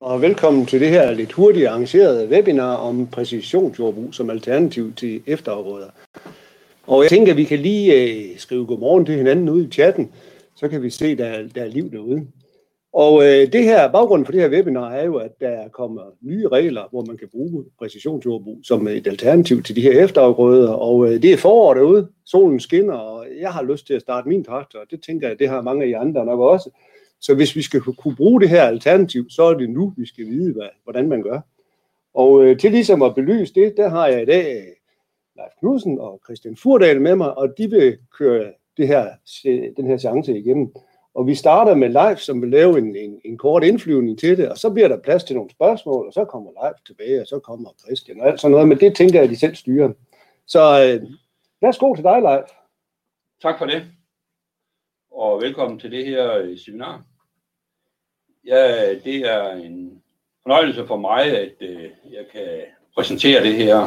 og velkommen til det her lidt hurtigt arrangerede webinar om præcisionsjordbrug som alternativ til efterafgrøder. Og jeg tænker, at vi kan lige øh, skrive godmorgen til hinanden ude i chatten, så kan vi se, at der, der er liv derude. Og øh, det her, baggrunden for det her webinar er jo, at der kommer nye regler, hvor man kan bruge præcisionsjordbrug som et alternativ til de her efterafgrøder. Og øh, det er forår derude, solen skinner, og jeg har lyst til at starte min traktor, og det tænker jeg, det har mange af jer andre nok også. Så hvis vi skal kunne bruge det her alternativ, så er det nu, vi skal vide, hvad, hvordan man gør. Og øh, til ligesom at belyse det, der har jeg i dag øh, Leif Knudsen og Christian Furdal med mig, og de vil køre det her, den her chance igennem. Og vi starter med Leif, som vil lave en, en, en kort indflyvning til det, og så bliver der plads til nogle spørgsmål, og så kommer Leif tilbage, og så kommer Christian og alt sådan noget, men det tænker jeg, at de selv styrer. Så øh, værsgo til dig, Leif. Tak for det, og velkommen til det her øh, seminar. Ja, det er en fornøjelse for mig, at øh, jeg kan præsentere det her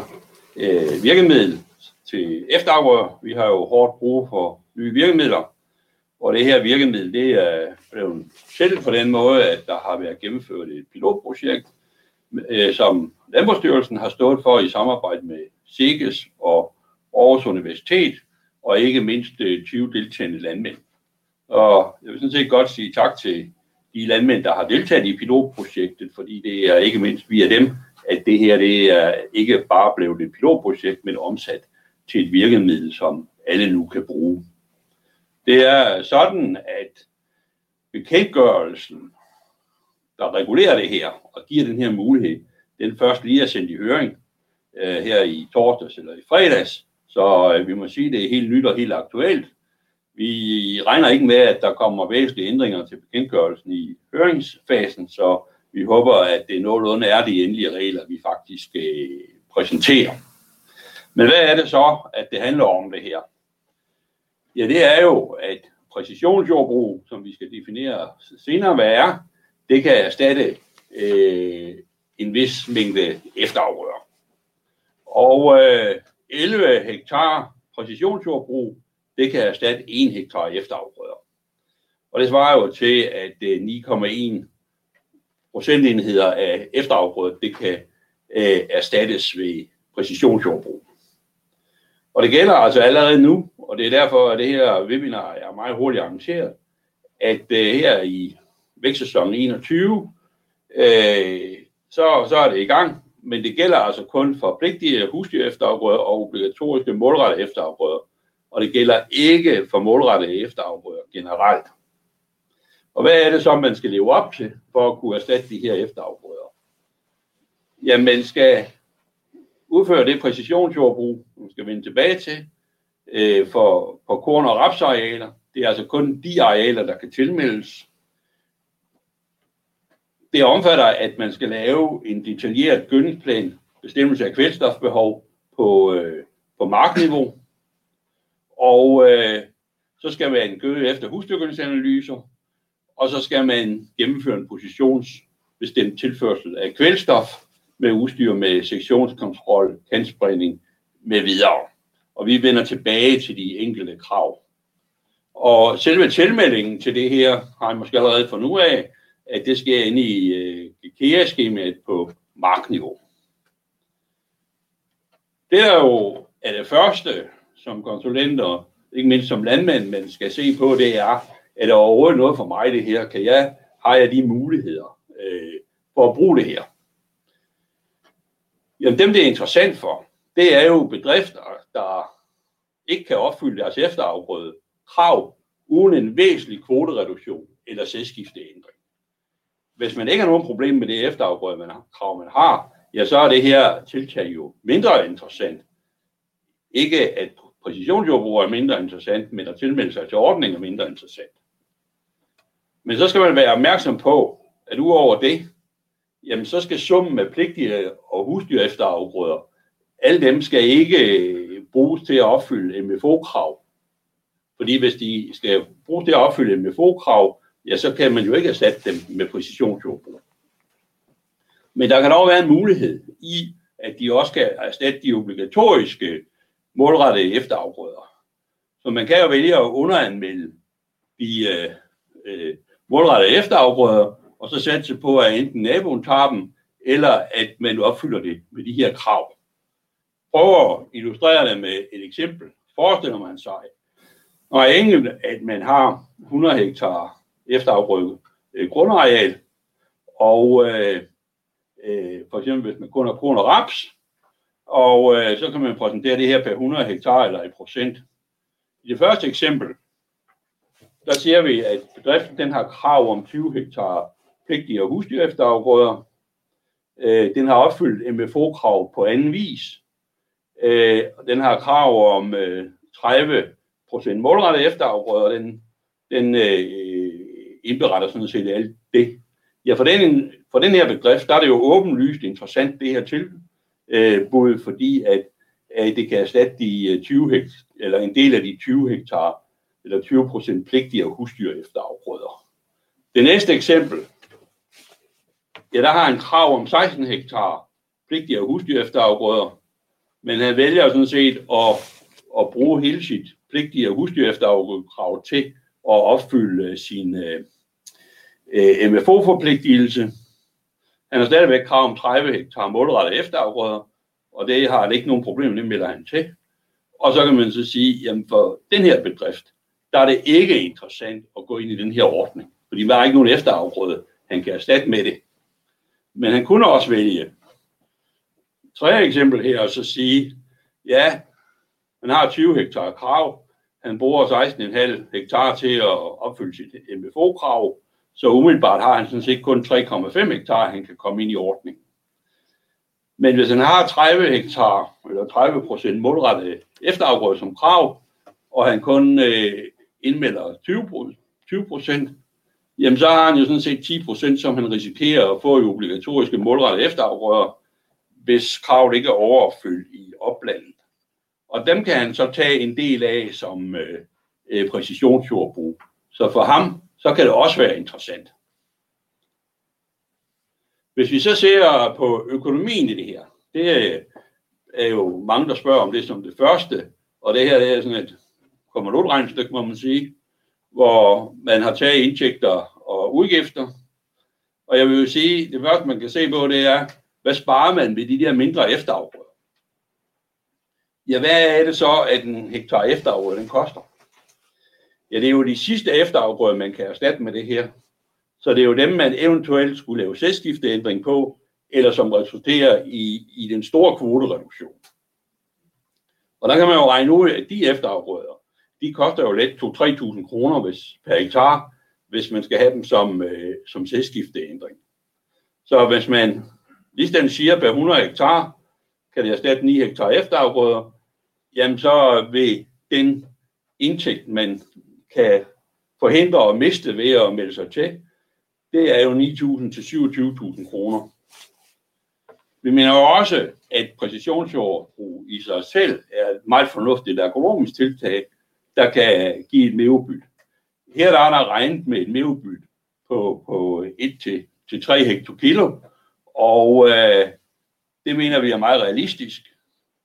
øh, virkemiddel til efterafgrøder. Vi har jo hårdt brug for nye virkemidler, og det her virkemiddel, det er blevet selv på den måde, at der har været gennemført et pilotprojekt, øh, som Landbrugsstyrelsen har stået for i samarbejde med SIGES og Aarhus Universitet, og ikke mindst øh, 20 deltagende landmænd. Og jeg vil sådan set godt sige tak til de landmænd, der har deltaget i pilotprojektet, fordi det er ikke mindst via dem, at det her det er ikke bare blevet et pilotprojekt, men omsat til et virkemiddel, som alle nu kan bruge. Det er sådan, at bekendtgørelsen, der regulerer det her og giver den her mulighed, den først lige er sendt i høring øh, her i torsdags eller i fredags. Så øh, vi må sige, at det er helt nyt og helt aktuelt. Vi regner ikke med, at der kommer væsentlige ændringer til bekendtgørelsen i høringsfasen, så vi håber, at det nogenlunde er de endelige regler, vi faktisk øh, præsenterer. Men hvad er det så, at det handler om det her? Ja, det er jo, at præcisionsjordbrug, som vi skal definere senere, hvad er, det kan erstatte øh, en vis mængde efterafgrøder. Og øh, 11 hektar præcisionsjordbrug, det kan erstatte 1 hektar efterafgrøder. Og det svarer jo til, at øh, 9,1 procentenheder af efterafgrøder, det kan øh, erstattes ved præcisionsjordbrug. Og det gælder altså allerede nu, og det er derfor, at det her webinar er meget hurtigt arrangeret, at øh, her i vækstsæsonen 21, øh, så, så er det i gang, men det gælder altså kun for pligtige husdyr efterafgrøder og obligatoriske målrettede efterafgrøder, og det gælder ikke for målrettede efterafgrøder generelt. Og hvad er det så, man skal leve op til for at kunne erstatte de her efterafgrøder? Jamen, man skal udføre det præcisionsjordbrug, som skal vende tilbage til, øh, for, for korn- og rapsarealer. Det er altså kun de arealer, der kan tilmeldes. Det omfatter, at man skal lave en detaljeret gødningsplan, bestemmelse af kvælstofbehov på, øh, på markniveau. Og øh, så skal man gøde efter husdyrgødningsanalyser, og så skal man gennemføre en positionsbestemt tilførsel af kvælstof med udstyr med sektionskontrol, kantspredning med videre og vi vender tilbage til de enkelte krav. Og selve tilmeldingen til det her har jeg måske allerede for nu af, at det sker inde i øh, IKEA-skemaet på markniveau. Det er jo er det første, som konsulenter, ikke mindst som landmænd, man skal se på, det er, er der overhovedet noget for mig det her? Kan jeg, har jeg de muligheder øh, for at bruge det her? Jamen dem, det er interessant for, det er jo bedrifter, der ikke kan opfylde deres efterafgrøde krav uden en væsentlig kvotereduktion eller sædskifteændring. Hvis man ikke har nogen problem med det efterafgrøde, man har, krav, man har, ja, så er det her tiltag jo mindre interessant. Ikke at præcisionsjordbrug er mindre interessant, men at tilmelde sig til ordningen er mindre interessant. Men så skal man være opmærksom på, at uover det, jamen så skal summen af pligtige og husdyr efterafgrøder alle dem skal ikke bruges til at opfylde MFO-krav. Fordi hvis de skal bruges til at opfylde MFO-krav, ja, så kan man jo ikke erstatte dem med præcisionsjordbrug. Men der kan dog være en mulighed i, at de også skal erstatte de obligatoriske målrettede efterafgrøder. Så man kan jo vælge at underanmelde de øh, øh, målrettede efterafgrøder, og så satse på, at enten naboen tager dem, eller at man opfylder det med de her krav. Prøv at illustrere det med et eksempel. Forestiller man sig, når enkelt, at man har 100 hektar efterafrykket øh, grundareal, og øh, øh, for eksempel hvis man kun har korn og raps, og øh, så kan man præsentere det her per 100 hektar eller i procent. I det første eksempel, der ser vi, at bedriften den har krav om 20 hektar pligtige husdyr efterafgrøder. Øh, den har opfyldt MFO-krav på anden vis. Øh, den har krav om øh, 30 procent målrettet efterafgrøder. Den, den øh, indberetter sådan set alt det. Ja, for den, for den her bedrift, der er det jo åbenlyst interessant, det her tilbud, øh, fordi at, at det kan erstatte de øh, 20 hektar, eller en del af de 20 hektar, eller 20 procent pligtige husdyr efter afgrøder. Det næste eksempel, ja, der har en krav om 16 hektar pligtige husdyr efter afgrøder, men han vælger sådan set at, at bruge hele sit pligtige husdyr efter krav til at opfylde sin øh, øh MFO-forpligtelse. Han har stadigvæk krav om 30 hektar målrettet efterafgrøder, og det har han ikke nogen problemer med, melder han til. Og så kan man så sige, jamen for den her bedrift, der er det ikke interessant at gå ind i den her ordning, fordi der er ikke nogen efterafgrøde, han kan erstatte med det. Men han kunne også vælge tredje eksempel her, og så sige, ja, han har 20 hektar krav, han bruger 16,5 hektar til at opfylde sit MFO-krav, så umiddelbart har han sådan set kun 3,5 hektar, han kan komme ind i ordningen. Men hvis han har 30 hektar, eller 30 procent målrettet efterafgrøde som krav, og han kun øh, indmelder 20 procent, jamen så har han jo sådan set 10 procent, som han risikerer at få i obligatoriske målrettet efterafgrøder, hvis kravet ikke er overopfyldt i oplandet. Og dem kan han så tage en del af som øh, øh præcisionsjordbrug. Så for ham, så kan det også være interessant. Hvis vi så ser på økonomien i det her, det øh, er jo mange, der spørger om det som det første, og det her det er sådan et kommandoregnestykke, må man sige, hvor man har taget indtægter og udgifter. Og jeg vil jo sige, det første man kan se på, det er, hvad sparer man ved de der mindre efterafgrøder? Ja, hvad er det så, at en hektar efterafgrøde den koster? Ja, det er jo de sidste efterafgrøder, man kan erstatte med det her. Så det er jo dem, man eventuelt skulle lave sædskifteændring på, eller som resulterer i, i den store kvotereduktion. Og der kan man jo regne ud, at de efterafgrøder, de koster jo let 2-3.000 kroner hvis, per hektar, hvis man skal have dem som, øh, som sædskifteændring. Så hvis man lige den siger per 100 hektar, kan det erstatte 9 hektar efterafgrøder, jamen så vil den indtægt, man kan forhindre og miste ved at melde sig til, det er jo 9.000 til 27.000 kroner. Vi mener jo også, at præcisionsjordbrug i sig selv er et meget fornuftigt økonomisk tiltag, der kan give et mevebyt. Her der er der regnet med et mevebyt på, på 1 til, til 3 hektokilo, og øh, det mener vi er meget realistisk.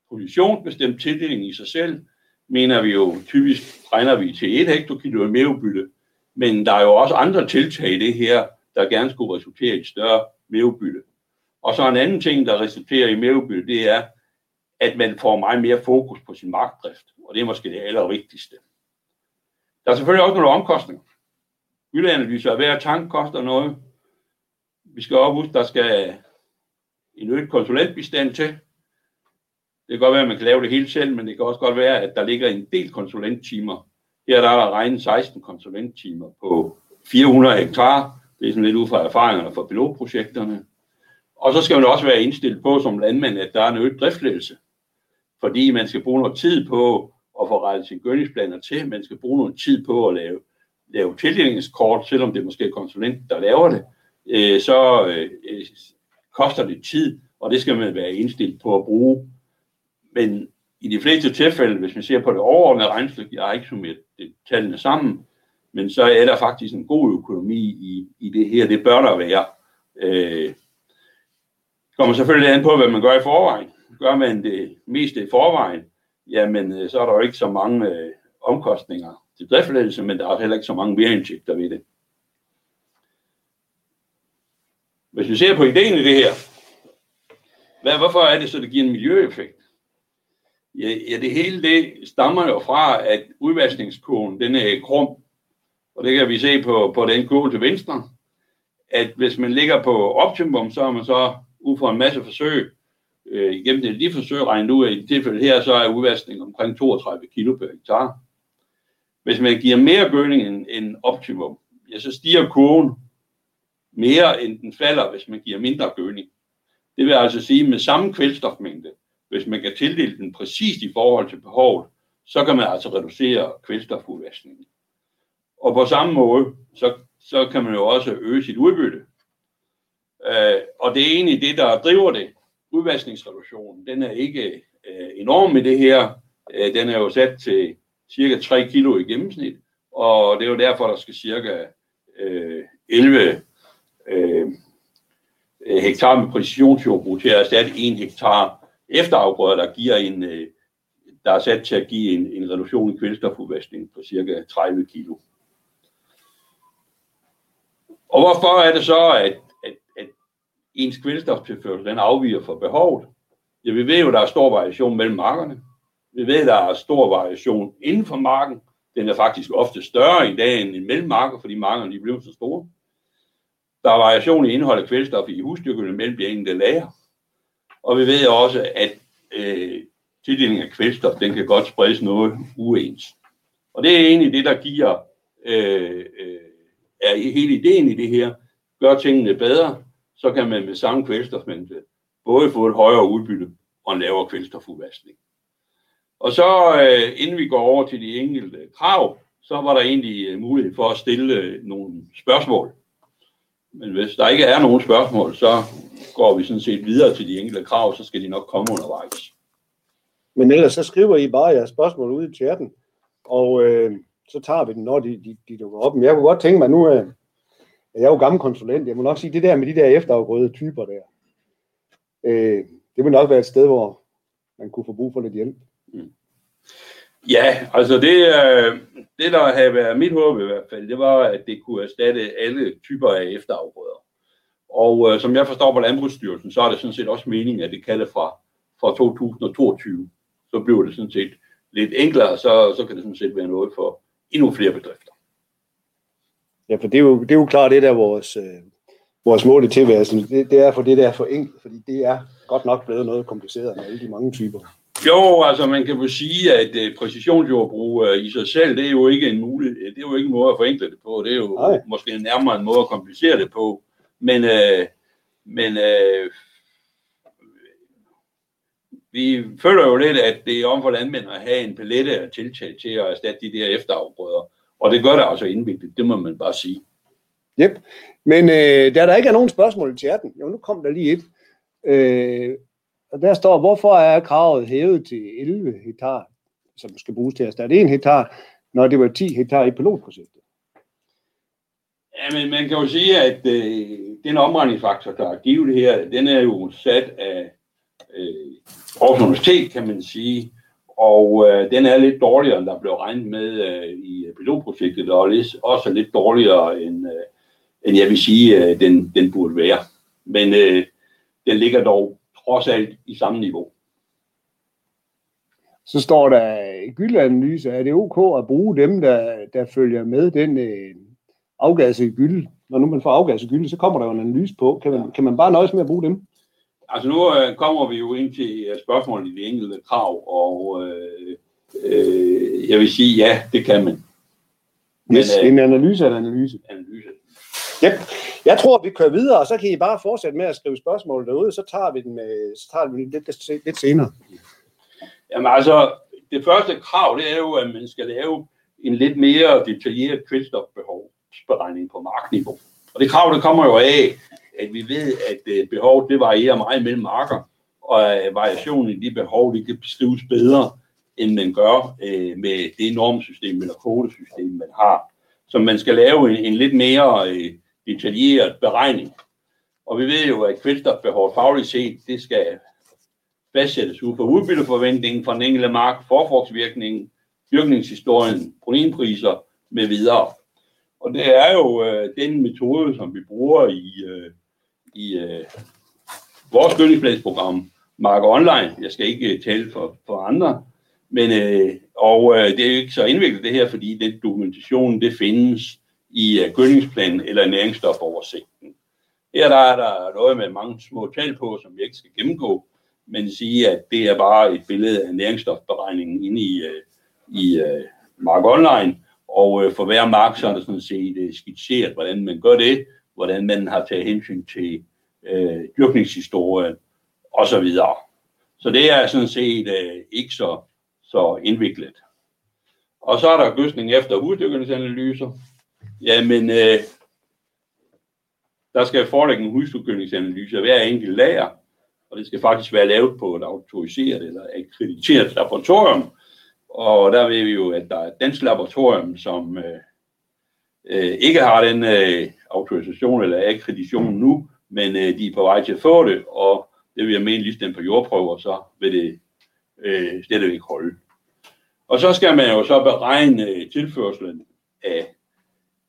Positionsbestemt tildeling i sig selv mener vi jo typisk regner vi til 1 hektokilo mevebytte, men der er jo også andre tiltag i det her, der gerne skulle resultere i et større mevebytte. Og så en anden ting, der resulterer i mevebytte, det er, at man får meget mere fokus på sin markdrift, og det er måske det allervigtigste. Der er selvfølgelig også nogle omkostninger. Gyldeanalyser af hver tank koster noget. Vi skal også huske, der skal en øget konsulentbistand til. Det kan godt være, at man kan lave det hele selv, men det kan også godt være, at der ligger en del konsulenttimer. Her der er der regnet 16 konsulenttimer på 400 hektar. Det er sådan lidt ud fra erfaringerne fra pilotprojekterne. Og så skal man også være indstillet på som landmand, at der er en øget driftledelse. Fordi man skal bruge noget tid på at få rettet sine gødningsplaner til. Man skal bruge noget tid på at lave, lave tildelingskort, selvom det er måske konsulent, der laver det. Øh, så øh, øh, koster det tid, og det skal man være indstillet på at bruge. Men i de fleste tilfælde, hvis man ser på det overordnede regnstykke, jeg har ikke summet det, tallene sammen, men så er der faktisk en god økonomi i, i det her. Det bør der være. Øh, kommer selvfølgelig an på, hvad man gør i forvejen. Gør man det meste i forvejen, jamen øh, så er der jo ikke så mange øh, omkostninger til driftsledelse, men der er heller ikke så mange mereindtægter ved det. Hvis vi ser på ideen i det her, hvad, hvorfor er det så, det giver en miljøeffekt? Ja, ja, det hele det stammer jo fra, at udvaskningskurven, den er krum. Og det kan vi se på, på den kurve til venstre, at hvis man ligger på optimum, så har man så ud fra en masse forsøg, øh, igennem de forsøg regnet ud, at i tilfælde her, så er udvaskningen omkring 32 kg per hektar. Hvis man giver mere gødning end, end optimum, ja, så stiger kurven mere, end den falder, hvis man giver mindre gødning. Det vil altså sige, med samme kvælstofmængde, hvis man kan tildele den præcist i forhold til behovet, så kan man altså reducere kvælstofudvaskningen. Og på samme måde, så, så kan man jo også øge sit udbytte. Øh, og det er egentlig det, der driver det. Udvaskningsreduktionen, den er ikke øh, enorm i det her. Øh, den er jo sat til cirka 3 kilo i gennemsnit, og det er jo derfor, der skal cirka øh, 11 øh, hektar med præcisionsjordbrug til at erstatte 1 hektar efterafgrøder, der giver en, øh, der er sat til at give en, en reduktion i kvælstofudvaskning på cirka 30 kilo. Og hvorfor er det så, at, at, at ens kvælstoftilførsel den afviger fra behovet? Ja, vi ved jo, at der er stor variation mellem markerne. Vi ved, at der er stor variation inden for marken. Den er faktisk ofte større i dag end mellem mellemmarker, fordi markerne de bliver så store. Der er variation i indholdet af kvælstof i husdyrgødning mellem de enkelte lager. Og vi ved også, at øh, tildelingen af kvælstof, den kan godt spredes noget uens. Og det er egentlig det, der giver, øh, øh, er hele ideen i det her, gør tingene bedre, så kan man med samme kvælstofmængde både få et højere udbytte og en lavere kvælstofudvaskning. Og så øh, inden vi går over til de enkelte krav, så var der egentlig øh, mulighed for at stille øh, nogle spørgsmål. Men hvis der ikke er nogen spørgsmål, så går vi sådan set videre til de enkelte krav, så skal de nok komme undervejs. Men ellers så skriver I bare jeres spørgsmål ud i chatten, og øh, så tager vi den, når de, de, de dukker op. Men jeg kunne godt tænke mig, nu øh, jeg er jo gammel konsulent, jeg må nok sige, det der med de der efterafgrøde typer der, øh, det vil nok være et sted, hvor man kunne få brug for lidt hjælp. Mm. Ja, altså det, øh, det, der havde været mit håb i hvert fald, det var, at det kunne erstatte alle typer af efterafgrøder. Og øh, som jeg forstår på Landbrugsstyrelsen, så er det sådan set også meningen, at det kalder fra, fra 2022. Så bliver det sådan set lidt enklere, så, så kan det sådan set være noget for endnu flere bedrifter. Ja, for det er jo, det er jo klart, det der vores, øh, vores mål i tilværelsen, det, det er for det der for enkelt, fordi det er godt nok blevet noget kompliceret med alle de mange typer. Jo, altså man kan jo sige, at uh, præcisionsjordbrug uh, i sig selv, det er jo ikke en mulighed, det er jo ikke en måde at forenkle det på, det er jo Nej. måske nærmere en måde at komplicere det på. Men, uh, men uh, vi føler jo lidt, at det er om for landmænd at have en palette af tiltag til at erstatte de der efterafgrøder. Og det gør det altså indviklet, det må man bare sige. Yep. Men øh, da der ikke er nogen spørgsmål i chatten, jo nu kom der lige et. Øh, og der står, hvorfor er kravet hævet til 11 hektar, som skal bruges til at starte 1 hektar, når det var 10 hektar i pilotprojektet? Ja, men man kan jo sige, at øh, den omregningsfaktor, der er givet her, den er jo sat af øh, Aarhus Universitet, kan man sige, og øh, den er lidt dårligere, end der blev regnet med øh, i pilotprojektet, og også lidt dårligere, end, øh, end jeg vil sige, øh, den, den burde være. Men øh, den ligger dog trods alt i samme niveau. Så står der gyldeanalyse. Er det ok at bruge dem, der, der følger med den øh, afgasse gylde? Når nu man får afgasse gylde, så kommer der jo en analyse på. Kan man, kan man bare nøjes med at bruge dem? Altså nu øh, kommer vi jo ind til uh, spørgsmålet i de enkelte krav, og øh, øh, jeg vil sige, ja, det kan man. Men, yes, øh, en analyse er en analyse. Analyse. Yep. Jeg tror, vi kører videre, og så kan I bare fortsætte med at skrive spørgsmål derude, så tager vi den, med, så tager vi den lidt, lidt senere. Jamen altså, det første krav, det er jo, at man skal lave en lidt mere detaljeret kvælstofbehovsberegning på markniveau. Og det krav, det kommer jo af, at vi ved, at øh, behovet det varierer meget mellem marker, og at variationen i de behov, det kan beskrives bedre, end man gør øh, med det normsystem eller kvotesystem, man har. Så man skal lave en, en lidt mere øh, detaljeret beregning. Og vi ved jo, at kvælstofbehov fagligt set, det skal fastsættes ud fra udbytteforventningen fra den enkelte mark, forfrugtsvirkningen, dyrkningshistorien, proteinpriser med videre. Og det er jo øh, den metode, som vi bruger i, øh, i øh, vores gødningsplansprogram, Mark Online. Jeg skal ikke øh, tale for, for andre, men øh, og øh, det er jo ikke så indviklet det her, fordi den dokumentation, det findes i øh, gødningsplanen eller næringsstofoversigten. Her der er der noget med mange små tal på, som vi ikke skal gennemgå, men sige, at det er bare et billede af næringsstofberegningen inde i, øh, i øh, Mark Online, og for hver mark, så er der sådan set skitseret, hvordan man gør det, hvordan man har taget hensyn til øh, dyrkningshistorien osv. Så det er sådan set øh, ikke så, så indviklet. Og så er der gødsning efter uddyrkningsanalyser. Jamen, øh, der skal forelægge en husdyrkningsanalyse af hver enkelt lager, og det skal faktisk være lavet på et autoriseret eller akkrediteret laboratorium. Og der ved vi jo, at der er et dansk laboratorium, som øh, øh, ikke har den øh, autorisation eller akkreditation nu, men øh, de er på vej til at få det, og det vil jeg mene lige på jordprøver, så vil det øh, stadigvæk holde. Og så skal man jo så beregne øh, tilførselen af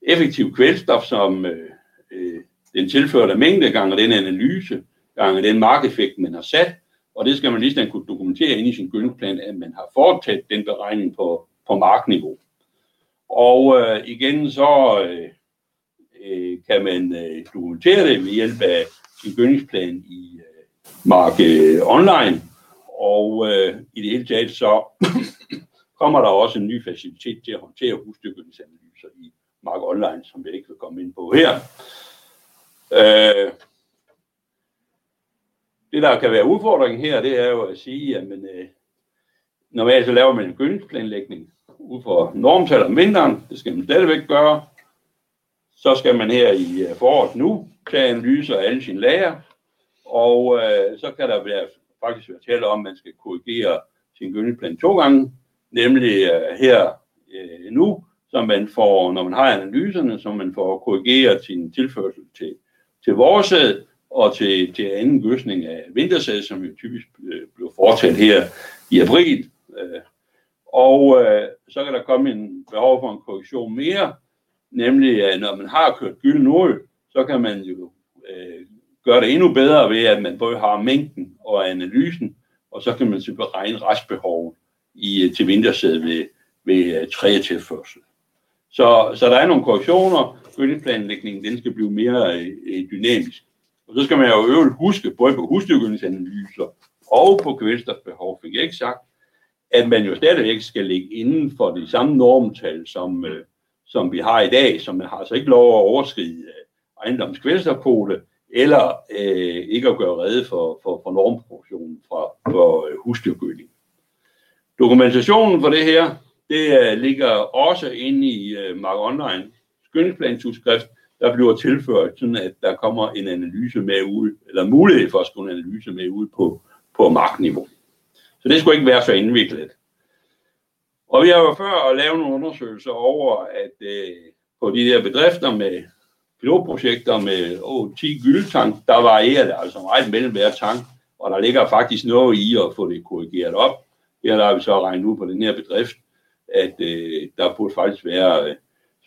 effektiv kvælstof, som øh, øh, den tilførte mængde gange den analyse, gange den markeffekt, man har sat, og det skal man lige kunne dokumentere ind i sin gødningsplan, at man har foretaget den beregning på, på markniveau. Og øh, igen så øh, øh, kan man øh, dokumentere det ved hjælp af sin gødningsplan i øh, Mark øh, Online, og øh, i det hele taget så kommer der også en ny facilitet til at håndtere husdyrgødningsanalyser i Mark Online, som jeg ikke vil komme ind på her. Øh, det, der kan være udfordringen her, det er jo at sige, at man, øh, normalt så laver man en gyldningsplanlægning ud for normtal om vinteren. Det skal man stadigvæk gøre. Så skal man her i øh, foråret nu tage analyser af alle sine lager, og øh, så kan der være, faktisk være tale om, at man skal korrigere sin gyldningsplan to gange, nemlig øh, her øh, nu, som man får, når man har analyserne, som man får korrigeret sin tilførsel til, til vores og til, til anden gøsning af vintersæd, som jo typisk øh, blev foretaget her i april. Øh, og øh, så kan der komme en behov for en korrektion mere, nemlig at når man har kørt gylden ud, så kan man jo øh, gøre det endnu bedre ved, at man både har mængden og analysen, og så kan man så beregne restbehovet i, øh, til vintersæd ved, ved uh, trætilførsel. Så, så der er nogle korrektioner. Gødningsplanlægningen den skal blive mere øh, dynamisk. Og så skal man jo øvrigt huske, både på husdyrgødningsanalyser og på kvælstofbehov, fik jeg ikke sagt, at man jo stadigvæk skal ligge inden for de samme normtal, som, øh, som vi har i dag, som man har altså ikke lov at overskride øh, ejendomskvælstofkvote, eller øh, ikke at gøre redde for, for, for normproduktionen fra for, øh, husdyrgødning. Dokumentationen for det her, det øh, ligger også inde i øh, Mark Online skønningsplansudskrift, der bliver tilført, sådan at der kommer en analyse med ud, eller mulighed for at skrive en analyse med ud på, på markniveau. Så det skulle ikke være så indviklet. Og vi har jo før lavet nogle undersøgelser over, at øh, på de der bedrifter med pilotprojekter med oh, 10 gyldtank, der varierer det altså meget mellem hver tank, og der ligger faktisk noget i at få det korrigeret op. Her der har vi så regnet ud på den her bedrift, at øh, der burde faktisk være øh,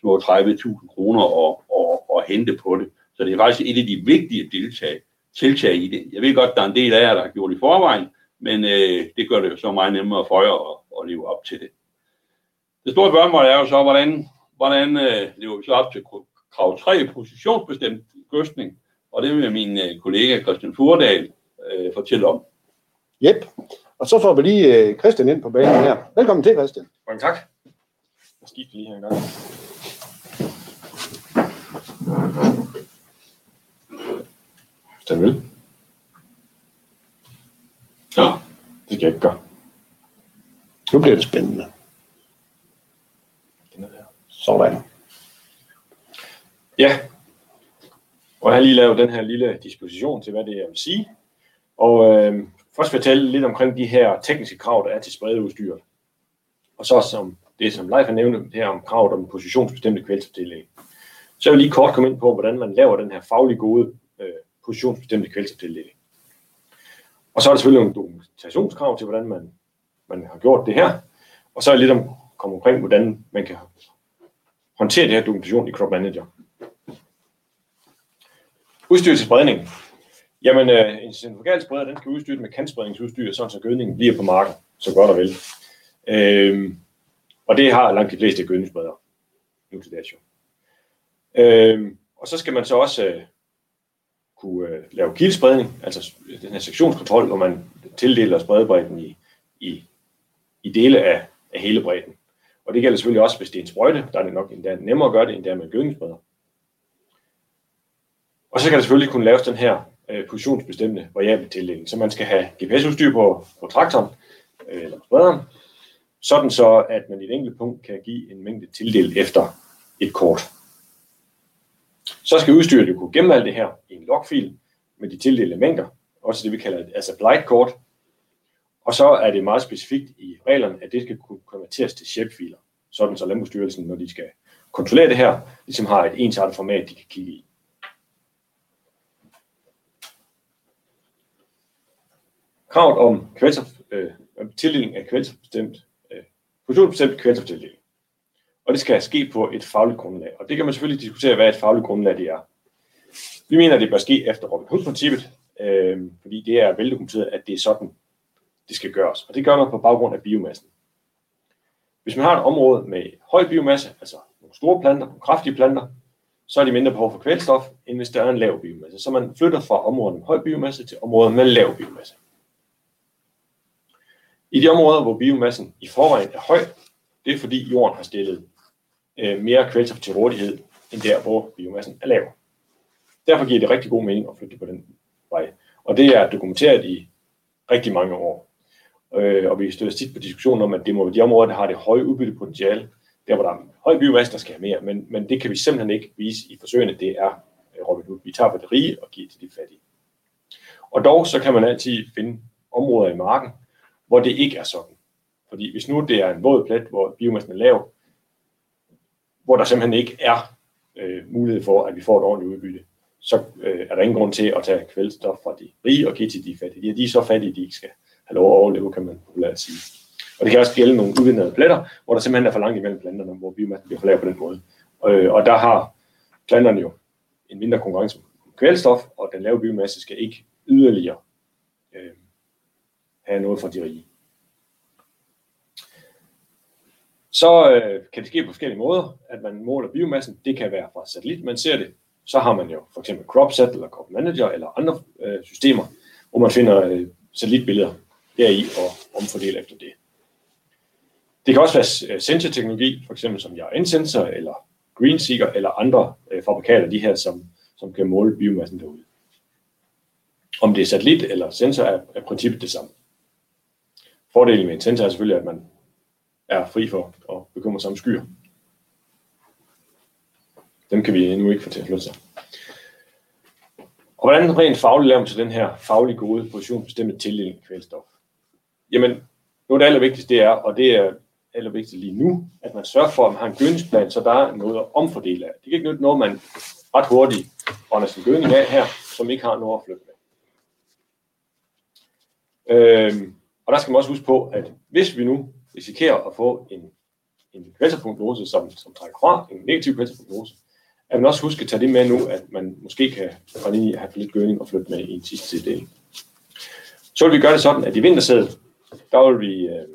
små 30.000 kroner at, at, at hente på det. Så det er faktisk et af de vigtige deltag, tiltag i det. Jeg ved godt, der er en del af jer, der har gjort det i forvejen, men øh, det gør det jo så meget nemmere for jer at, at leve op til det. Det store spørgsmål er jo så, hvordan, hvordan øh, lever vi så op til krav 3, positionsbestemt gøstning, og det vil min øh, kollega Christian Furdal øh, fortælle om. Jep, og så får vi lige øh, Christian ind på banen her. Velkommen til, Christian. Mange tak. Jeg skifter lige her en gang. Den vil. Ja, det skal jeg ikke gøre. Nu bliver det spændende. Sådan. Ja, og jeg har lige lavet den her lille disposition til, hvad det er, jeg vil sige. Og øh, først fortælle lidt omkring de her tekniske krav, der er til spredeudstyret. Og så som det, som Leif har nævnt her om kravet om positionsbestemte kvælstoftildeling. Så vil jeg lige kort komme ind på, hvordan man laver den her faglig gode øh, positionsbestemte kvælstoftildeling. Og så er der selvfølgelig nogle dokumentationskrav til, hvordan man, man har gjort det her. Og så er lidt om komme omkring, hvordan man kan håndtere det her dokumentation i Crop Manager. Udstyr til spredning. Jamen, øh, en centrifugalspreder, den skal udstyres med kantspredningsudstyr, sådan så gødningen bliver på marken, så godt og vel. Øh, og det har langt de fleste gødningsspreder nu til dags jo. Øh, og så skal man så også øh, kunne øh, lave kildespredning, altså den her sektionskontrol, hvor man tildeler spredebredden i, i, i dele af, af hele bredden. Og det gælder selvfølgelig også, hvis det er en sprøjte, der er det nok endda nemmere at gøre det, end det er med gødningsspreder. Og så kan der selvfølgelig kunne laves den her øh, positionsbestemte variabel tildeling, så man skal have GPS-udstyr på, på traktoren øh, eller sprederen, sådan så at man i et enkelt punkt kan give en mængde tildelt efter et kort. Så skal udstyret jo kunne gemme alt det her i en logfil med de tildelte mængder, også det vi kalder et as applied kort. Og så er det meget specifikt i reglerne, at det skal kunne konverteres til shapefiler, sådan så Landbrugsstyrelsen, når de skal kontrollere det her, ligesom har et ensartet format, de kan kigge i. Kravet om kvælstof, øh, tildeling af kvælstofbestemt, øh, fusionsbestemt kvælstoftildeling. Og det skal ske på et fagligt grundlag. Og det kan man selvfølgelig diskutere, hvad et fagligt grundlag det er. Vi mener, at det bør ske efter Robin Hood-princippet, øh, fordi det er veldokumenteret, at det er sådan, det skal gøres. Og det gør man på baggrund af biomassen. Hvis man har et område med høj biomasse, altså nogle store planter, nogle kraftige planter, så er de mindre behov for kvælstof, end hvis der er en lav biomasse. Så man flytter fra områder med høj biomasse til områder med lav biomasse. I de områder, hvor biomassen i forvejen er høj, det er fordi jorden har stillet øh, mere kvælstof til rådighed, end der, hvor biomassen er lav. Derfor giver det rigtig god mening at flytte på den vej. Og det er dokumenteret i rigtig mange år. Øh, og vi støtter tit på diskussionen om, at det må være de områder, der har det høje udbyttepotentiale, der hvor der er høj biomasse, der skal have mere, men, men det kan vi simpelthen ikke vise i forsøgene, det er øh, Robin Hood. Vi tager på det rige og giver til de fattige. Og dog så kan man altid finde områder i marken, hvor det ikke er sådan. Fordi hvis nu det er en våd plet, hvor biomassen er lav, hvor der simpelthen ikke er øh, mulighed for, at vi får et ordentligt udbytte, så øh, er der ingen grund til at tage kvælstof fra de rige og give til de fattige. De er så fattige, de ikke skal have lov at overleve, kan man populært sige. Og det kan også gælde nogle udvindede pletter, hvor der simpelthen er for langt imellem planterne, hvor biomassen bliver for lav på den måde. Øh, og der har planterne jo en mindre konkurrence med kvælstof, og den lave biomasse skal ikke yderligere øh, have noget fra de rige. Så øh, kan det ske på forskellige måder, at man måler biomassen. Det kan være fra satellit, man ser det. Så har man jo for eksempel CropSat eller Crop Manager eller andre øh, systemer, hvor man finder øh, satellitbilleder deri og omfordeler efter det. Det kan også være øh, sensorteknologi, for eksempel som jeg Sensor eller GreenSeeker eller andre øh, fabrikater, de her, som, som kan måle biomassen derude. Om det er satellit eller sensor, er, er princippet det samme. Fordelen med Intenta er selvfølgelig, at man er fri for at bekymre sig om skyer. Dem kan vi endnu ikke få til at flytte sig. Og hvordan rent fagligt laver man så den her faglig gode positionsbestemte tildeling af kvælstof? Jamen, noget er det allervigtigste, det er, og det er allervigtigst lige nu, at man sørger for, at man har en gødningsplan, så der er noget at omfordele af. Det kan ikke nytte noget, man ret hurtigt brænder sin gødning af her, som ikke har noget at flytte med. Øhm, og der skal man også huske på, at hvis vi nu risikerer at få en, en kvælstofprognose, som, som trækker fra, en negativ kvælstofprognose, at man også huske at tage det med nu, at man måske kan rende ind i at have lidt gødning og flytte med i en sidste del. Så vil vi gøre det sådan, at i vintersædet, der vil vi øh,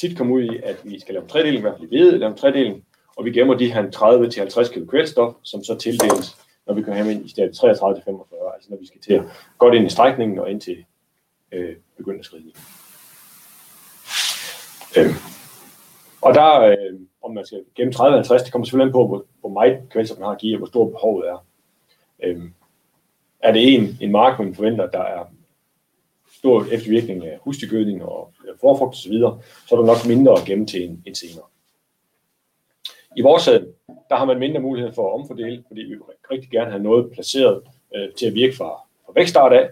tit komme ud i, at vi skal lave en tredeling, i hvert fald i hvede, lave en tredeling, og vi gemmer de her 30-50 kg kvælstof, som så tildeles, når vi kommer ind i stedet 33-45, altså når vi skal til at ind i strækningen og ind til øh, begyndelskridning. Øh, og der, øh, om man skal gennem 30-50, det kommer selvfølgelig an på, hvor, hvor meget kvælstof man har at give, og hvor stort behovet er. Øh, er det en, en mark, man forventer, der er stor eftervirkning af husdyrgødning og øh, forfrugt osv., så, så er der nok mindre at gemme til en, en senere. I vores sag, der har man mindre mulighed for at omfordele, fordi vi vil rigtig gerne have noget placeret øh, til at virke fra, fra vækststart af,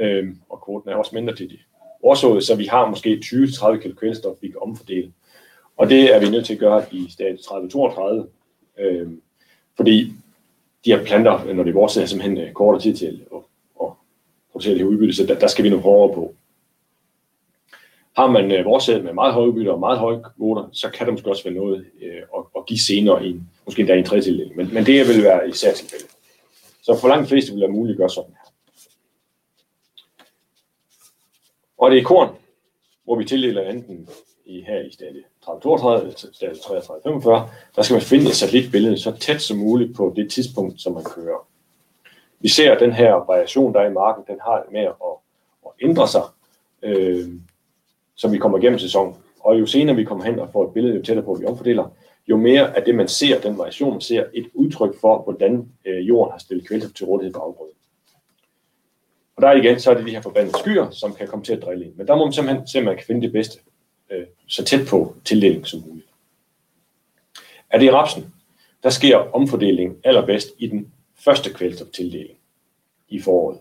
øh, og kvoten er også mindre til de årsået, så vi har måske 20-30 kg kvælstof, vi kan omfordele. Og det er vi nødt til at gøre i stadie 30-32, øh, fordi de her planter, når det er vores, er simpelthen øh, kortere tid til at, at producere det her udbytte, så der, der skal vi nu hårdere på. Har man øh, vores med meget høje udbytte og meget høje kvoter, så kan der måske også være noget øh, at, at give senere, i en, måske endda i en tredje tildeling. Men, men det vil være i tilfælde. Så for langt fleste vil være muligt at gøre sådan her. Og det er korn, hvor vi tildeler enten i, her i stadie 30-32 eller stadie 33-45, der skal man finde et satellitbillede så tæt som muligt på det tidspunkt, som man kører. Vi ser, at den her variation, der er i marken, den har det med at, at ændre sig, øh, som vi kommer igennem sæsonen. Og jo senere vi kommer hen og får et billede, jo tættere på, at vi omfordeler, jo mere af det, man ser, den variation, man ser, et udtryk for, hvordan øh, jorden har stillet kvælstof til rådighed for afgrøden. Og der igen, så er det de her forbandede skyer, som kan komme til at drille ind. Men der må man simpelthen se, om man kan finde det bedste, øh, så tæt på tildeling som muligt. Er det i rapsen, der sker omfordeling allerbedst i den første kvælstoftildeling i foråret.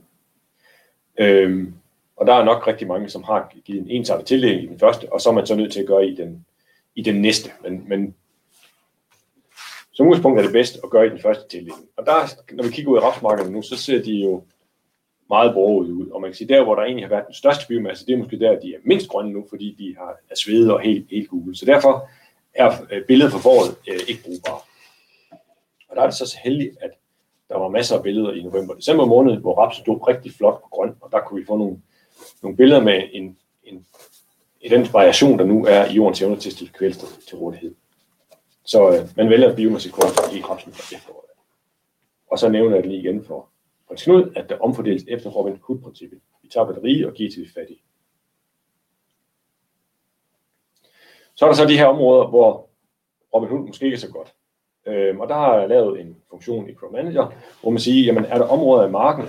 Øhm, og der er nok rigtig mange, som har givet en ensartet tildeling i den første, og så er man så nødt til at gøre i den, i den næste. Men, men som udgangspunkt er det bedst at gøre i den første tildeling. Og der, når vi kigger ud i rapsmarkederne nu, så ser de jo meget broget ud. Og man kan sige, der hvor der egentlig har været den største biomasse, det er måske der, de er mindst grønne nu, fordi de har, er svede og helt, helt gule. Så derfor er øh, billedet for foråret øh, ikke brugbart. Og der er det så så heldigt, at der var masser af billeder i november og december måned, hvor rapsen stod rigtig flot og grøn, og der kunne vi få nogle, nogle billeder med en, en, en, den variation, der nu er i jordens evne til at stille kvælstof til rådighed. Så øh, man vælger biomassekort i rapsen for efteråret. Og så nævner jeg det lige igen for prins Knud, at der omfordeles efter Robin Hood-princippet. Vi tager det rige og giver til de fattige. Så er der så de her områder, hvor Robin Hood måske ikke er så godt. Øhm, og der har jeg lavet en funktion i Crop Manager, hvor man siger, jamen er der områder i marken,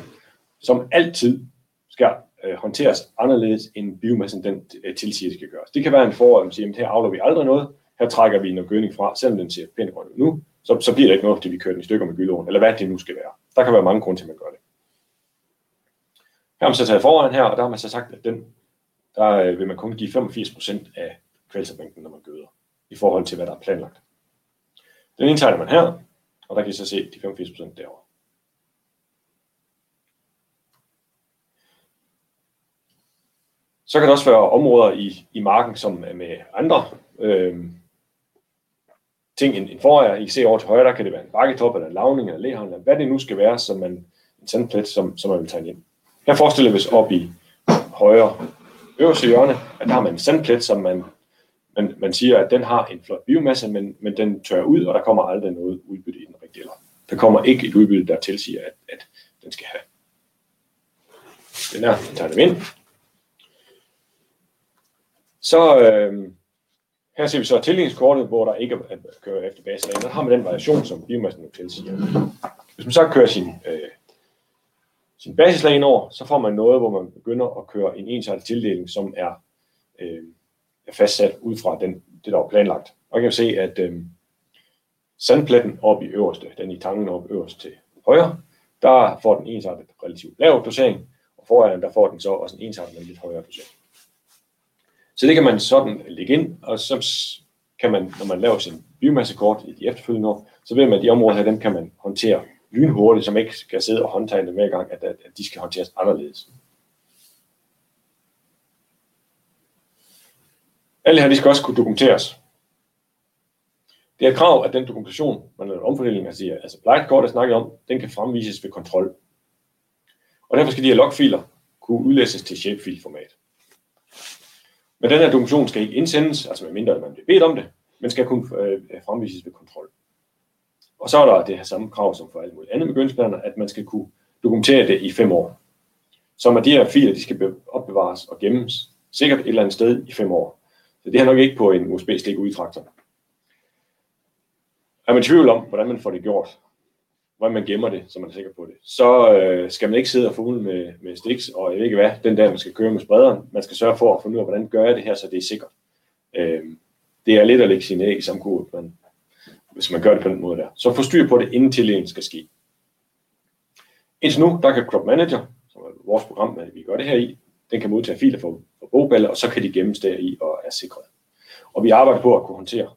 som altid skal øh, håndteres anderledes, end biomassen den øh, tilsiger, det skal gøres. Det kan være en forår, at man siger, at her afler vi aldrig noget, her trækker vi noget gødning fra, selvom den ser pænt grøn ud nu, så, så bliver det ikke noget, fordi vi kører den i stykker med gyldåren, eller hvad det nu skal være. Der kan være mange grunde til, at man gør det. Her har man så taget foran her, og der har man så sagt, at den, der øh, vil man kun give 85% af kvælstofmængden, når man gøder, i forhold til, hvad der er planlagt. Den indtegner man her, og der kan I så se de 85% derovre. Så kan der også være områder i, i marken, som er med andre øh, ting end, end foråret. I kan se over til højre, der kan det være en bakketop, eller en lavning, eller læhavn, eller hvad det nu skal være, som man, en sandplet, som, som man vil tage ind. Her forestiller vi os op i højre øverste hjørne, at der har man en sandplet, som man man, man siger, at den har en flot biomasse, men, men den tør ud, og der kommer aldrig noget udbytte i den rigtige. Eller der kommer ikke et udbytte, der tilsiger, at, at den skal have. Den her tager dem ind. Så øh, her ser vi så tildelingskortet, hvor der ikke er kører efter baselag. Der har man den variation, som biomassen nu tilsiger. Hvis man så kører sin, øh, sin basislag over, så får man noget, hvor man begynder at køre en ensartet tildeling, som er øh, er fastsat ud fra den, det, der var planlagt. Og jeg kan se, at øh, sandpletten oppe i øverste, den i tangen oppe øverst til højre, der får den ensartet relativt lav dosering, og foran der får den så også en ensartet lidt højere dosering. Så det kan man sådan lægge ind, og så kan man, når man laver sin biomassekort i de efterfølgende år, så ved man, at de områder her, dem kan man håndtere lynhurtigt, som ikke skal sidde og håndtegne hver gang, at, at de skal håndteres anderledes. Alle her, de skal også kunne dokumenteres. Det er et krav, at den dokumentation, man laver omfordeling, altså, altså plejekort, jeg snakker om, den kan fremvises ved kontrol. Og derfor skal de her logfiler kunne udlæses til shapefile-format. Men den her dokumentation skal ikke indsendes, altså medmindre man bliver bedt om det, men skal kun øh, fremvises ved kontrol. Og så er der det her samme krav som for alle mulige andre begyndelseplaner, at man skal kunne dokumentere det i fem år. Så at de her filer, de skal opbevares og gemmes sikkert et eller andet sted i fem år. Så det er nok ikke på en USB-stik udtraktor. Er man i tvivl om, hvordan man får det gjort, hvordan man gemmer det, så man er sikker på det, så øh, skal man ikke sidde og fumle med, med sticks, og jeg ved ikke hvad, den der man skal køre med sprederen. Man skal sørge for at finde ud af, hvordan gør jeg det her, så det er sikkert. Øh, det er lidt at lægge sine æg i samme kurve, men hvis man gør det på den måde der. Så få styr på det, inden tildelingen skal ske. Indtil nu, der kan Crop Manager, som er vores program, vi gør det her i, den kan modtage filer fra, fra bogballer, og så kan de gemmes deri og er sikret. Og vi arbejder på at kunne håndtere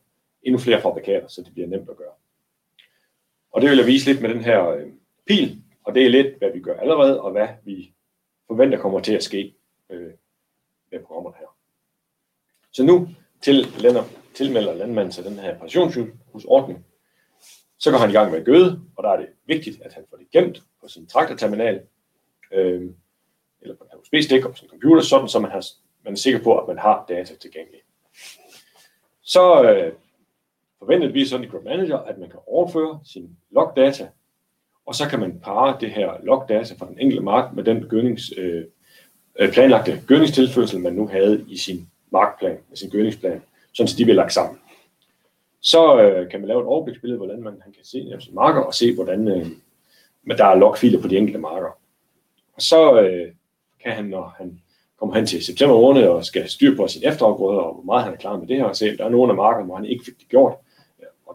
endnu flere fabrikater, så det bliver nemt at gøre. Og det vil jeg vise lidt med den her øh, pil, og det er lidt, hvad vi gør allerede, og hvad vi forventer kommer til at ske øh, med programmerne her. Så nu til lander, tilmelder landmanden sig den her pensionshusordning. Så går han i gang med at gøde, og der er det vigtigt, at han får det gemt på sin traktorterminal, øh, eller på USB-stik og på sin computer, sådan så man, har, man er sikker på, at man har data tilgængeligt. Så øh, forventer vi sådan i Group Manager, at man kan overføre sin logdata, og så kan man parre det her logdata fra den enkelte mark med den gødnings, øh, øh, planlagte gødningstilførsel, man nu havde i sin markplan, i sin gødningsplan, sådan så de bliver lagt sammen. Så øh, kan man lave et overbliksbillede, hvordan man han kan se ja, sine marker og se, hvordan øh, der er logfiler på de enkelte marker. Og så øh, kan han, når han kommer hen til september måned og skal styre på sin efterafgrøder, og hvor meget han er klar med det her, og se, der er nogle af markerne, hvor han ikke fik det gjort,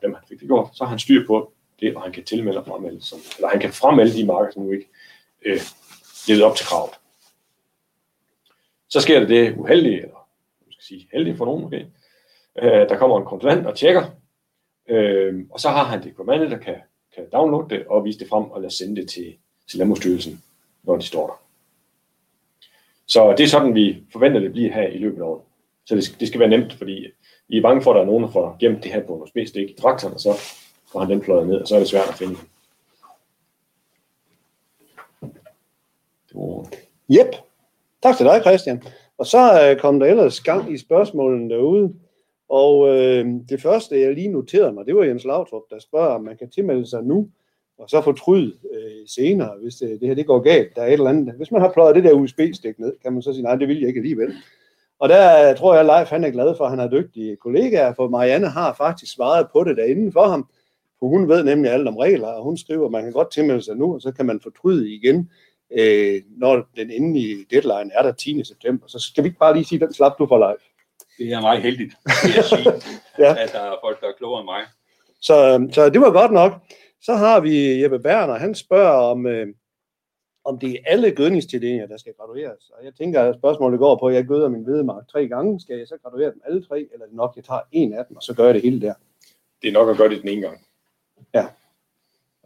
dem han fik det gjort, så har han styr på det, og han kan tilmelde og fremmelde, som, eller han kan fremmelde de marker, som nu ikke øh, levede op til kravet. Så sker der det uheldige, eller man skal sige heldige for nogen, okay? øh, der kommer en kontrollant og tjekker, øh, og så har han det command, der kan, kan downloade det og vise det frem og lade sende det til, til Landbrugsstyrelsen, når de står der. Så det er sådan, vi forventer, det bliver her i løbet af året. Så det, det skal være nemt, fordi vi er bange for, at der er nogen, der får gemt det her på en USB-stik i traktoren, og så får han den pløjet ned, og så er det svært at finde. Jep. Tak til dig, Christian. Og så øh, kom der ellers gang i spørgsmålene derude. Og øh, det første, jeg lige noterede mig, det var Jens Lautrup, der spørger, om man kan tilmelde sig nu, og så fortryde øh, senere, hvis det, det her det går galt. Der er et eller andet. Hvis man har pløjet det der USB-stik ned, kan man så sige, nej, det vil jeg ikke alligevel. Og der tror jeg, Leif han er glad for, at han har dygtige kollegaer, for Marianne har faktisk svaret på det derinde for ham. For hun ved nemlig alt om regler, og hun skriver, at man kan godt tilmelde sig nu, og så kan man fortryde igen, øh, når den endelige deadline er der 10. september. Så skal vi ikke bare lige sige, den slap du for Leif. Det er meget heldigt, vil jeg sige, ja. at der er folk, der er klogere end mig. Så, så det var godt nok. Så har vi Jeppe Berner, han spørger om, øh, om det er alle gødningstildelinger, der skal gradueres. Og jeg tænker, at spørgsmålet går på, at jeg gøder min hvedemark tre gange. Skal jeg så graduere dem alle tre, eller er det nok, jeg tager en af dem, og så gør jeg det hele der? Det er nok at gøre det den ene gang. Ja.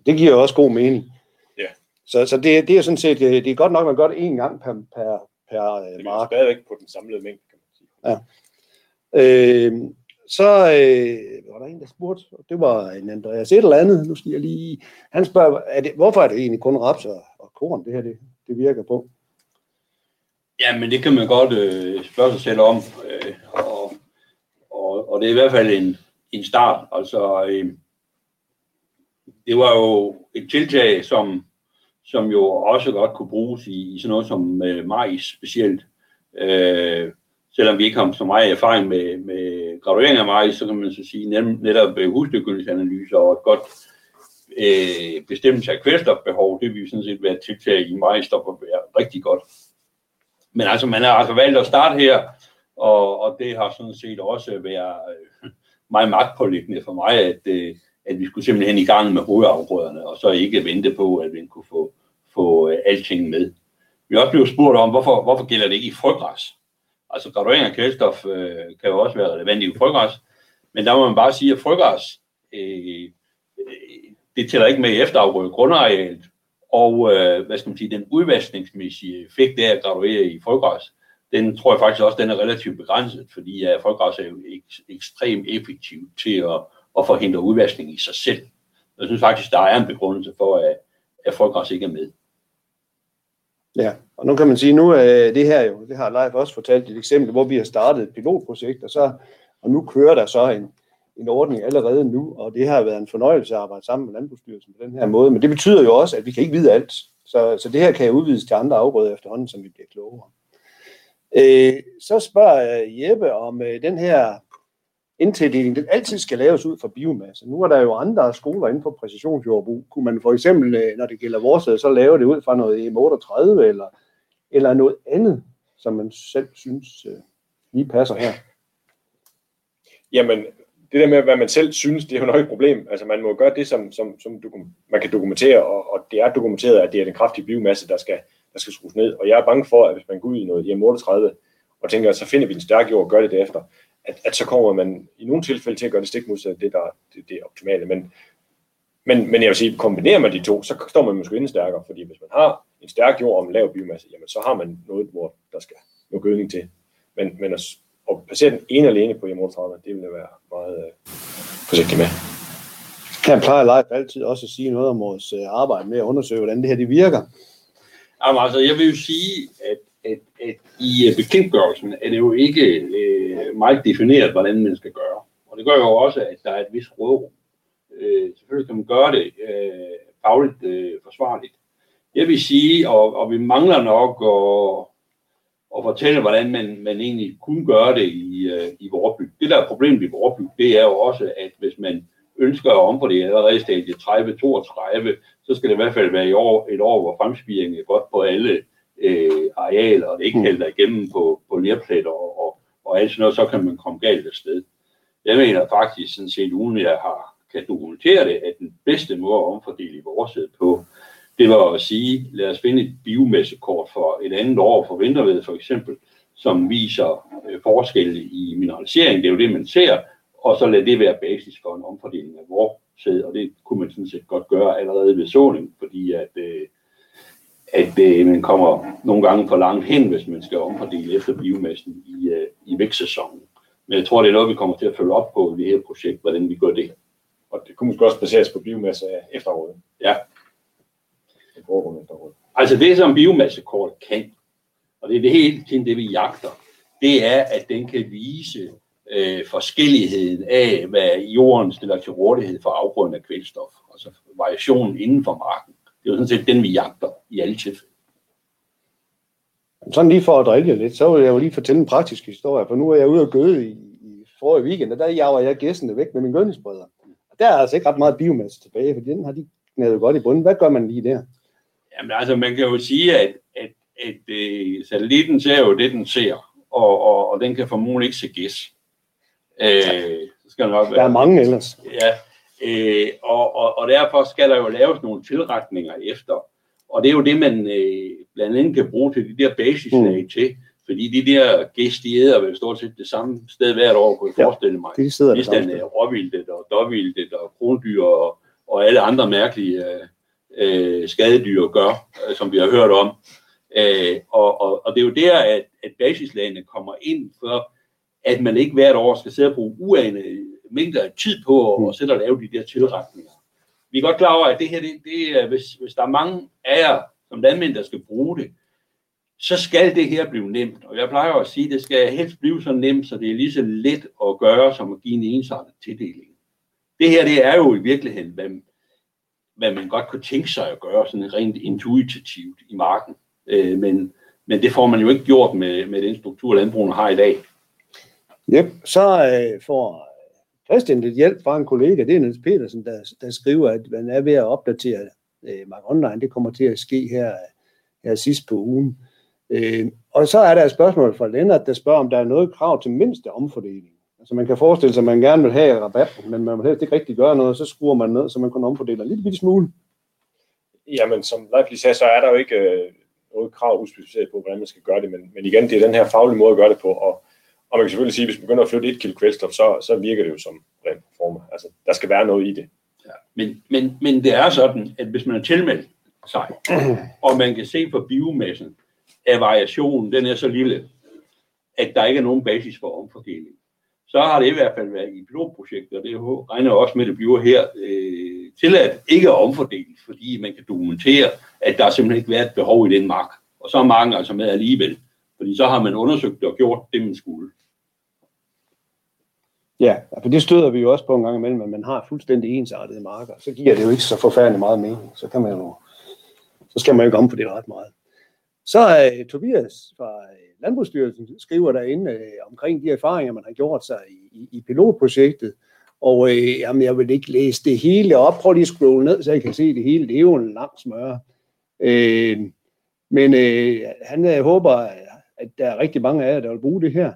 Det giver jo også god mening. Ja. Så, så det, det er sådan set, det er godt nok, at man gør det en gang per, per, per øh, Det er mark. stadigvæk på den samlede mængde, kan man sige. Ja. Øh, så øh, var der en, der spurgte, og det var en Andreas et eller andet, nu skal jeg lige, han spørger, er det, hvorfor er det egentlig kun raps og, og korn, det her det, det virker på? Ja, men det kan man godt øh, spørge sig selv om, øh, og, og, og det er i hvert fald en, en start. Altså, øh, det var jo et tiltag, som, som jo også godt kunne bruges i, i sådan noget som øh, majs specielt. Øh, selvom vi ikke har så meget erfaring med, med graduering af majs, så kan man så sige, net, netop øh, og et godt øh, bestemmelse af kvælstofbehov, det vil sådan set være et tiltag i majs, der vil være rigtig godt. Men altså, man har altså valgt at starte her, og, og det har sådan set også været øh, meget magtpålæggende for mig, at, øh, at vi skulle simpelthen i gang med hovedafgrøderne, og så ikke vente på, at vi kunne få, få øh, alting med. Vi er også blevet spurgt om, hvorfor, hvorfor gælder det ikke i frøgræs? Altså graduering af kvælstof øh, kan jo også være relevant i frøgræs, men der må man bare sige, at frøgræs, øh, øh, det tæller ikke med i efterafgrøde grundarealet, og øh, hvad skal man sige, den udvaskningsmæssige effekt af at graduere i frøgræs, den tror jeg faktisk også, den er relativt begrænset, fordi ja, frøgræs er jo ek- ekstremt effektivt til at, at forhindre udvaskning i sig selv. Jeg synes faktisk, der er en begrundelse for, at, at frøgræs ikke er med. Ja, og nu kan man sige, nu er det her jo, det har Leif også fortalt et eksempel, hvor vi har startet et pilotprojekt, og, så, og nu kører der så en, en ordning allerede nu, og det har været en fornøjelse at arbejde sammen med Landbrugsstyrelsen på den her måde, men det betyder jo også, at vi kan ikke vide alt, så, så det her kan jo udvides til andre afgrøder efterhånden, som vi bliver klogere. Øh, så spørger Jeppe om øh, den her indtildeling, den altid skal laves ud fra biomasse. Nu er der jo andre skoler inden for præcisionsjordbrug. Kunne man for eksempel, øh, når det gælder vores, øh, så lave det ud fra noget M38 eller, eller noget andet, som man selv synes øh, lige passer her? Jamen, det der med, hvad man selv synes, det er jo nok et problem. Altså, man må gøre det, som, som, som dokum- man kan dokumentere, og, og det er dokumenteret, at det er den kraftige biomasse, der skal, der skal skrues ned. Og jeg er bange for, at hvis man går ud i noget M38, og tænker, så finder vi en stærk jord og gør det derefter, at, at så kommer man i nogle tilfælde til at gøre det stik modsat det, der det, det er optimale. Men, men, men jeg vil sige, kombinerer man de to, så står man måske endnu stærkere, fordi hvis man har en stærk jord og en lav biomasse, jamen så har man noget, hvor der skal noget gødning til. Men, men at, at placere den ene alene på M38, det vil jeg være meget øh, forsigtig med. Her plejer Leif altid også at sige noget om vores øh, arbejde med at undersøge, hvordan det her det virker. Jamen, altså, jeg vil jo sige, at, at, at i øh, bekendtgørelsen er det jo ikke øh, meget defineret, hvordan man skal gøre. Og det gør jo også, at der er et vis rådrum. Øh, selvfølgelig kan man gøre det øh, fagligt øh, forsvarligt. Jeg vil sige, og, og vi mangler nok at, at fortælle, hvordan man, man egentlig kunne gøre det i, øh, i Vorby. Det der er problemet i Vorby, det er jo også, at hvis man ønsker at omfordele allerede i stadie 30-32, så skal det i hvert fald være i år, et år, hvor fremspiringen er godt på alle øh, arealer, og det ikke mm. hælder igennem på, på lærpletter og, og, og alt sådan noget, så kan man komme galt af sted. Jeg mener faktisk, sådan set uden jeg har, kan dokumentere det, at den bedste måde at omfordele i vores på, det var at sige, lad os finde et biomassekort for et andet år for vinterved for eksempel, som viser øh, forskelle i mineralisering, det er jo det, man ser, og så lad det være basis for en omfordeling af vores sæd, og det kunne man sådan set godt gøre allerede ved såning, fordi at, øh, at øh, man kommer nogle gange for langt hen, hvis man skal omfordele efter biomassen i, øh, i vækstsæsonen. Men jeg tror, det er noget, vi kommer til at følge op på i det her projekt, hvordan vi gør det. Og det kunne måske også baseres på biomasse efteråret. Ja. Altså det, som biomassekort kan, og det er det hele tiden det, vi jagter, det er, at den kan vise øh, forskelligheden af, hvad jorden stiller til rådighed for afgrøden af kvælstof, altså variationen inden for marken. Det er jo sådan set den, vi jagter i alle tilfælde. Sådan lige for at drille lidt, så vil jeg jo lige fortælle en praktisk historie, for nu er jeg ude og gøde i, i forrige weekend, og der jager jeg gæstene væk med min gødningsbrødre. Der er altså ikke ret meget biomasse tilbage, for den har de knædet godt i bunden. Hvad gør man lige der? Jamen altså, man kan jo sige, at, at, at, uh, satellitten ser jo det, den ser, og, og, og den kan formodentlig ikke se gæs. Øh, så skal nok der er mange ellers. Ja, øh, og, og, og derfor skal der jo laves nogle tilretninger efter. Og det er jo det, man øh, blandt andet kan bruge til de der basislag mm. til. Fordi de der gæst, de æder vel stort set det samme sted hvert år, kunne jeg ja, forestille mig. De sidder Hvis den er råvildet og dårvildet og krondyr og, og alle andre mærkelige øh, skadedyr gør, øh, som vi har hørt om. Øh, og, og, og det er jo der, at, at basislagene kommer ind, for at man ikke hvert år skal sidde og bruge uanede mængder af tid på at, mm. sætte og lave de der tilretninger. Vi er godt klar over, at det her, det, det er, hvis, hvis der er mange af jer som landmænd, der skal bruge det, så skal det her blive nemt. Og jeg plejer at sige, at det skal helst blive så nemt, så det er lige så let at gøre, som at give en ensartet tildeling. Det her, det er jo i virkeligheden, hvad, hvad man godt kunne tænke sig at gøre, sådan rent intuitivt i marken. Øh, men, men det får man jo ikke gjort med, med den struktur, landbrugene har i dag. Yep. Så øh, får Christian lidt hjælp fra en kollega, det er Niels Petersen, der, der skriver, at man er ved at opdatere øh, Mark Online. Det kommer til at ske her, her sidst på ugen. Øh, og så er der et spørgsmål fra Lennart, der spørger, om der er noget krav til mindste omfordeling. Altså man kan forestille sig, at man gerne vil have rabat, men man vil helst ikke rigtig gøre noget, så skruer man ned, så man kun omfordeler en lille bitte smule. Jamen, som Leif lige sagde, så er der jo ikke øh, noget krav uspecificeret på, hvordan man skal gøre det, men, men igen, det er den her faglige måde at gøre det på, og og man kan selvfølgelig sige, at hvis man begynder at flytte et kilo kvælstof, så, så virker det jo som ren former. Altså, der skal være noget i det. Ja. Men, men, men det er sådan, at hvis man er tilmeldt sig, og man kan se på biomassen, at variationen den er så lille, at der ikke er nogen basis for omfordeling, så har det i hvert fald været i pilotprojekter, og det regner også med, at det bliver her, øh, tilladt ikke at omfordele, fordi man kan dokumentere, at der simpelthen ikke været et behov i den mark. Og så er mange altså med alligevel, fordi så har man undersøgt og gjort det, man skulle. Ja, for det støder vi jo også på en gang imellem, at man har fuldstændig ensartede marker. Så giver det jo ikke så forfærdeligt meget mening. Så, kan man jo, så skal man jo ikke om på det ret meget. Så uh, Tobias fra øh, Landbrugsstyrelsen skriver derinde uh, omkring de erfaringer, man har gjort sig i, i, i pilotprojektet. Og uh, jamen, jeg vil ikke læse det hele op. Prøv lige at scrolle ned, så jeg kan se det hele. Det er jo en lang smør. Uh, men uh, han uh, håber, at der er rigtig mange af jer, der vil bruge det her.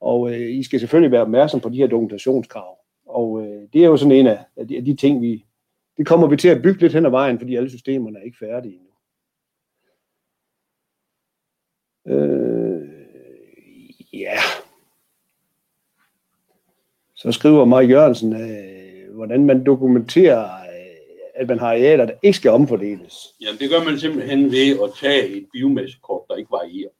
Og øh, I skal selvfølgelig være opmærksom på de her dokumentationskrav. Og øh, det er jo sådan en af, af, de, af de ting, vi, det kommer vi til at bygge lidt hen ad vejen, fordi alle systemerne er ikke færdige endnu. Øh, ja. Så skriver Marie Jørgensen, øh, hvordan man dokumenterer, øh, at man har arealer, der ikke skal omfordeles. Jamen det gør man simpelthen ved at tage et biomassekort, der ikke varierer.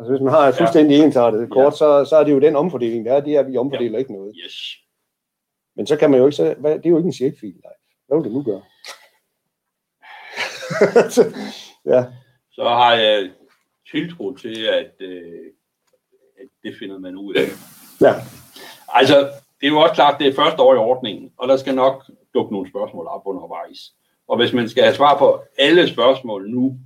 Altså hvis man har fuldstændig ja. ensartet kort, ja. så, så er det jo den omfordeling, der er, det er, at vi omfordeler ja. ikke noget. Yes. Men så kan man jo ikke, så, hvad, det er jo ikke en checkfil. Hvad vil du nu gøre? ja. Så har jeg tiltro til, at, øh, at det finder man ud af. Ja. Altså, det er jo også klart, det er første år i ordningen, og der skal nok dukke nogle spørgsmål op undervejs. Og hvis man skal have svar på alle spørgsmål nu,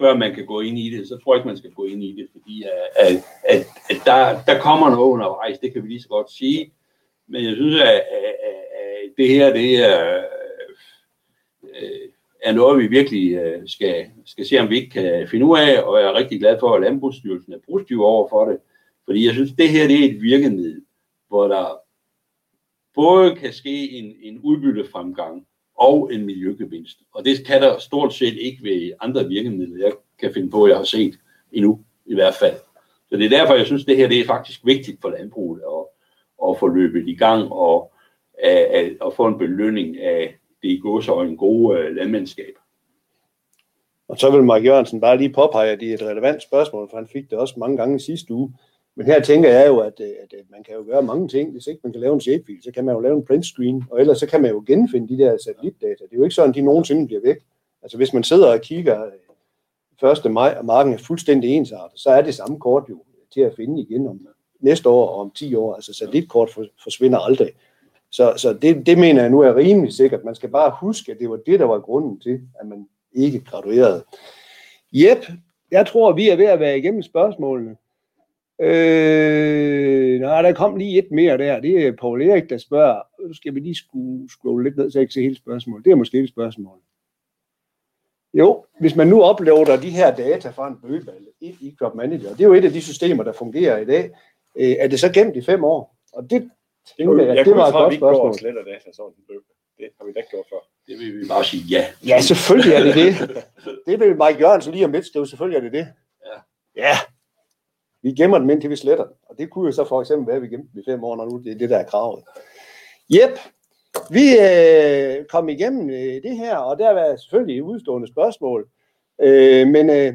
før man kan gå ind i det, så tror jeg ikke, man skal gå ind i det, fordi at, at, at, at der, der kommer noget undervejs, det kan vi lige så godt sige. Men jeg synes, at, at, at det her, det er, øh, er noget, vi virkelig øh, skal, skal se, om vi ikke kan finde ud af, og jeg er rigtig glad for, at Landbrugsstyrelsen er positiv over for det, fordi jeg synes, det her det er et virkemiddel, hvor der både kan ske en, en udbyttefremgang og en miljøgevinst. Og det kan der stort set ikke ved andre virkemidler, jeg kan finde på, jeg har set endnu, i hvert fald. Så det er derfor, jeg synes, det her det er faktisk vigtigt for landbruget at, at få løbet i gang og at, at, at få en belønning af det i en god øh, landmandskab. Og så vil Mark Jørgensen bare lige påpege, at det er et relevant spørgsmål, for han fik det også mange gange i sidste uge. Men her tænker jeg jo, at, øh, at, at man kan jo gøre mange ting. Hvis ikke man kan lave en shapefil, så kan man jo lave en print screen, og ellers så kan man jo genfinde de der satellitdata. Det er jo ikke sådan, at de nogensinde bliver væk. Altså hvis man sidder og kigger øh, 1. maj, og marken er fuldstændig ensartet, så er det samme kort jo til at finde igen om næste år og om 10 år. Altså satellitkort forsvinder aldrig. Så, så det, det mener jeg nu er rimelig sikkert. Man skal bare huske, at det var det, der var grunden til, at man ikke graduerede. Jep, jeg tror, vi er ved at være igennem spørgsmålene. Øh, nej, der kom lige et mere der. Det er Paul Erik, der spørger. Nu skal vi lige scrolle, scrolle lidt ned, så jeg ikke se hele spørgsmålet. Det er måske et spørgsmål. Jo, hvis man nu uploader de her data fra en bøgeballe i Crop Manager, det er jo et af de systemer, der fungerer i dag, øh, er det så gemt i fem år? Og det tænker jeg, jeg det var et godt spørgsmål. Jeg sletter data sådan en bøge. Det har vi da ikke gjort før. Det vil vi bare sige ja. Ja, selvfølgelig er det det. Det vil Mike Jørgensen lige om lidt skrive. Selvfølgelig er det det. Ja. Ja, vi gemmer dem indtil vi sletter dem. Og det kunne jo så for eksempel være, at vi gemte dem i fem år, når nu det er det, der er kravet. Jep, vi øh, kom igennem øh, det her, og der var selvfølgelig udstående spørgsmål. Øh, men øh,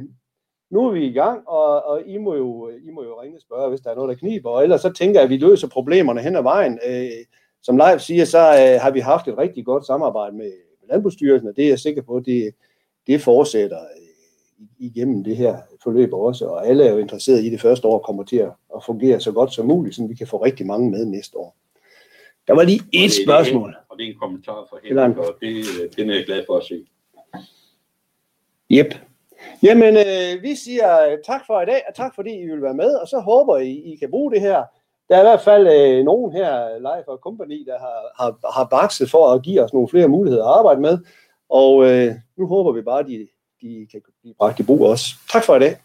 nu er vi i gang, og, og I, må jo, I må jo ringe og spørge, hvis der er noget, der kniber. Og ellers så tænker jeg, at vi løser problemerne hen ad vejen. Øh, som Leif siger, så øh, har vi haft et rigtig godt samarbejde med Landbrugsstyrelsen, og det er jeg sikker på, at det, det fortsætter igennem det her forløb også, og alle er jo interesseret i det første år kommer til at fungere så godt som muligt, så vi kan få rigtig mange med næste år. Der var lige et spørgsmål. Det, og det er en kommentar fra Henrik, og det, den er jeg glad for at se. Yep. Jamen, øh, vi siger tak for i dag, og tak fordi I vil være med, og så håber I, I kan bruge det her. Der er i hvert fald øh, nogen her, Life og Company, der har, har, har bakset for at give os nogle flere muligheder at arbejde med, og øh, nu håber vi bare, at de de kan blive bragt i brug også. Tak for i dag.